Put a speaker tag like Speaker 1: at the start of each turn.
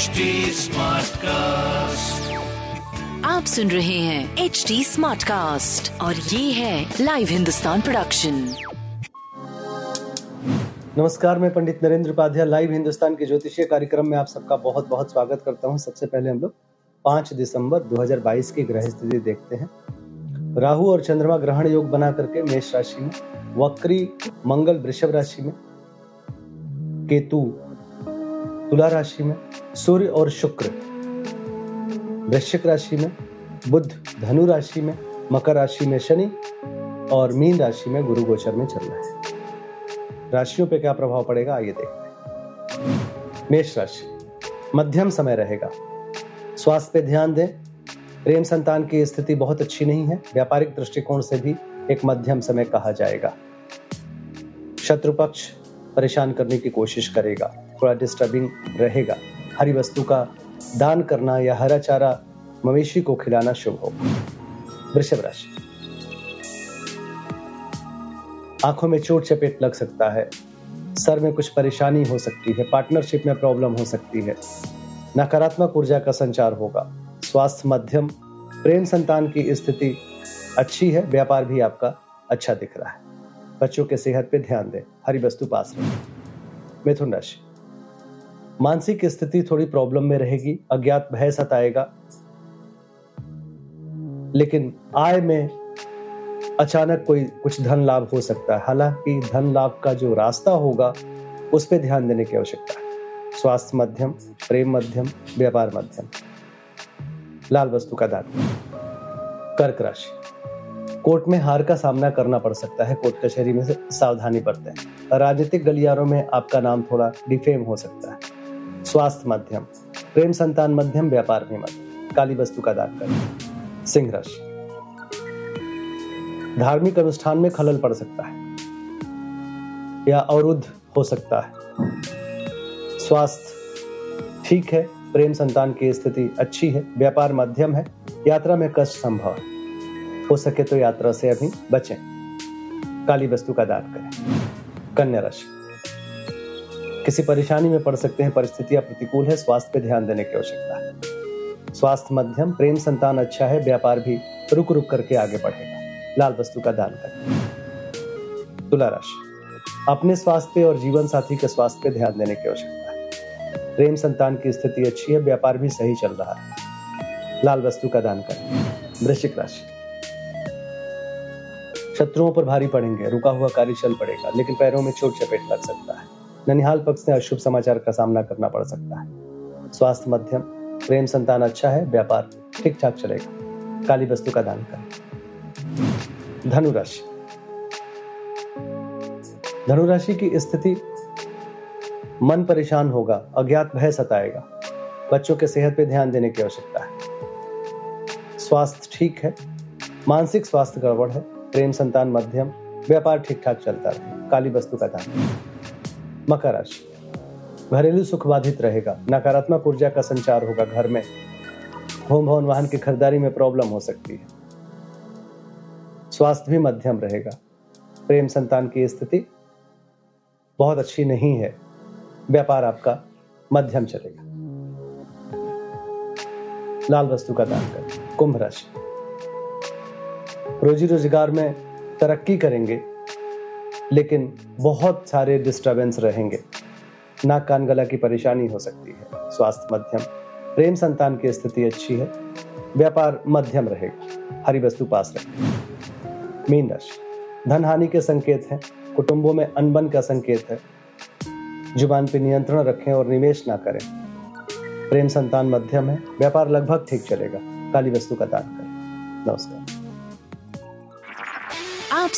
Speaker 1: HD Smartcast.
Speaker 2: आप सुन रहे हैं एच डी स्मार्ट कास्ट और ये है लाइव हिंदुस्तान प्रोडक्शन
Speaker 3: नमस्कार मैं पंडित नरेंद्र उपाध्याय लाइव हिंदुस्तान के ज्योतिषीय कार्यक्रम में आप सबका बहुत बहुत स्वागत करता हूँ। सबसे पहले हम लोग 5 दिसंबर 2022 की ग्रह स्थिति देखते हैं। राहु और चंद्रमा ग्रहण योग बना करके मेष राशि में वक्री मंगल वृषभ राशि में केतु तुला राशि में सूर्य और शुक्र। वृश्चिक राशि में बुध, धनु राशि में मकर राशि में शनि और मीन राशि में गुरु गोचर में चल रहा है। राशियों पे क्या प्रभाव पड़ेगा, आइए देखते हैं। मेष राशि, मध्यम समय रहेगा। स्वास्थ्य पे ध्यान दें। प्रेम संतान की स्थिति बहुत अच्छी नहीं है। व्यापारिक दृष्टिकोण से भी एक मध्यम समय कहा जाएगा। शत्रु पक्ष परेशान करने की कोशिश करेगा, थोड़ा डिस्टर्बिंग रहेगा। हरी वस्तु का दान करना या हरा चारा मवेशी को खिलाना शुभ होगा वृषभ राशि। आँखों में चोट चपेट लग सकता है। सर में कुछ परेशानी हो सकती है। पार्टनरशिप में प्रॉब्लम हो सकती है। नकारात्मक ऊर्जा का संचार होगा। स्वास्थ्य मध्यम, प्रेम संतान की स्थिति अच्छी है। व्यापार भी आपका अच्छा दिख रहा है। बच्चों के सेहत पे ध्यान दें। हरी वस्तु पास रखें। मिथुन राशि मानसिक स्थिति थोड़ी प्रॉब्लम में रहेगी, अज्ञात भय सताएगा। लेकिन आय में अचानक कोई कुछ धन लाभ हो सकता है। हालाँकि धन लाभ का जो रास्ता होगा, उस पर ध्यान देने की आवश्यकता है। स्वास्थ्य मध्यम, प्रेम मध्यम, व्यापार मध्यम। लाल वस्तु का दान। कर्क राशि। कोर्ट में हार का सामना करना पड़ सकता है। कोर्ट कचहरी में सावधानी बरतें। राजनीतिक गलियारों में आपका नाम थोड़ा डिफेम हो सकता है। स्वास्थ्य मध्यम, प्रेम संतान मध्यम, व्यापार में मध्यम काली वस्तु का दान करें। सिंह राशि धार्मिक अनुष्ठान में खलल पड़ सकता है। या अवरुद्ध हो सकता है। स्वास्थ्य ठीक है, प्रेम संतान की स्थिति अच्छी है, व्यापार मध्यम है, यात्रा में कष्ट संभव है। हो सके तो यात्रा से अभी बचें। काली वस्तु का दान करें। कन्या राशि। किसी परेशानी में पड़ सकते हैं परिस्थितियाँ प्रतिकूल है, स्वास्थ्य पे ध्यान देने की आवश्यकता है। स्वास्थ्य मध्यम, प्रेम संतान अच्छा है, व्यापार भी रुक रुक करके आगे बढ़ेगा। लाल वस्तु का दान करें। तुला राशि। अपने स्वास्थ्य और जीवन साथी के स्वास्थ्य पे ध्यान देने की आवश्यकता है। प्रेम संतान की स्थिति अच्छी है, व्यापार भी सही चल रहा है। लाल वस्तु का दान करें। वृश्चिक राशि। शत्रुओं पर भारी पड़ेंगे, रुका हुआ कार्य चल पड़ेगा, लेकिन पैरों में चोट चपेट लग सकता है। ननिहाल पक्ष से अशुभ समाचार का सामना करना पड़ सकता है। स्वास्थ्य मध्यम, प्रेम संतान अच्छा है, व्यापार ठीक ठाक चलेगा। काली वस्तु का दान करें। धनुराशि। धनुराशि की स्थिति, मन परेशान होगा, अज्ञात भय सताएगा। बच्चों के सेहत पे ध्यान देने की आवश्यकता है। स्वास्थ्य ठीक है, मानसिक स्वास्थ्य गड़बड़ है। प्रेम संतान मध्यम, व्यापार ठीक ठाक चलता है काली वस्तु का दान। मकर राशि। घरेलू सुख बाधित रहेगा, नकारात्मक ऊर्जा का संचार होगा घर में। होम, भवन, वाहन की खरीदारी में प्रॉब्लम हो सकती है। स्वास्थ्य भी मध्यम रहेगा। प्रेम संतान की स्थिति बहुत अच्छी नहीं है। व्यापार आपका मध्यम चलेगा। लाल वस्तु का दान करें। कुंभ राशि। रोजी रोज़गार में तरक्की करेंगे, लेकिन बहुत सारे डिस्टरबेंस रहेंगे। नाक कान गला की परेशानी हो सकती है। स्वास्थ्य मध्यम, प्रेम संतान की स्थिति अच्छी है। व्यापार मध्यम रहेगा। हरी वस्तु पास रहे मीन राशि। धन हानि के संकेत हैं। कुटुंबों में अनबन का संकेत है। ज़ुबान पर नियंत्रण रखें और निवेश ना करें। प्रेम संतान मध्यम है। व्यापार लगभग ठीक चलेगा। काली वस्तु का दान करें। नमस्कार।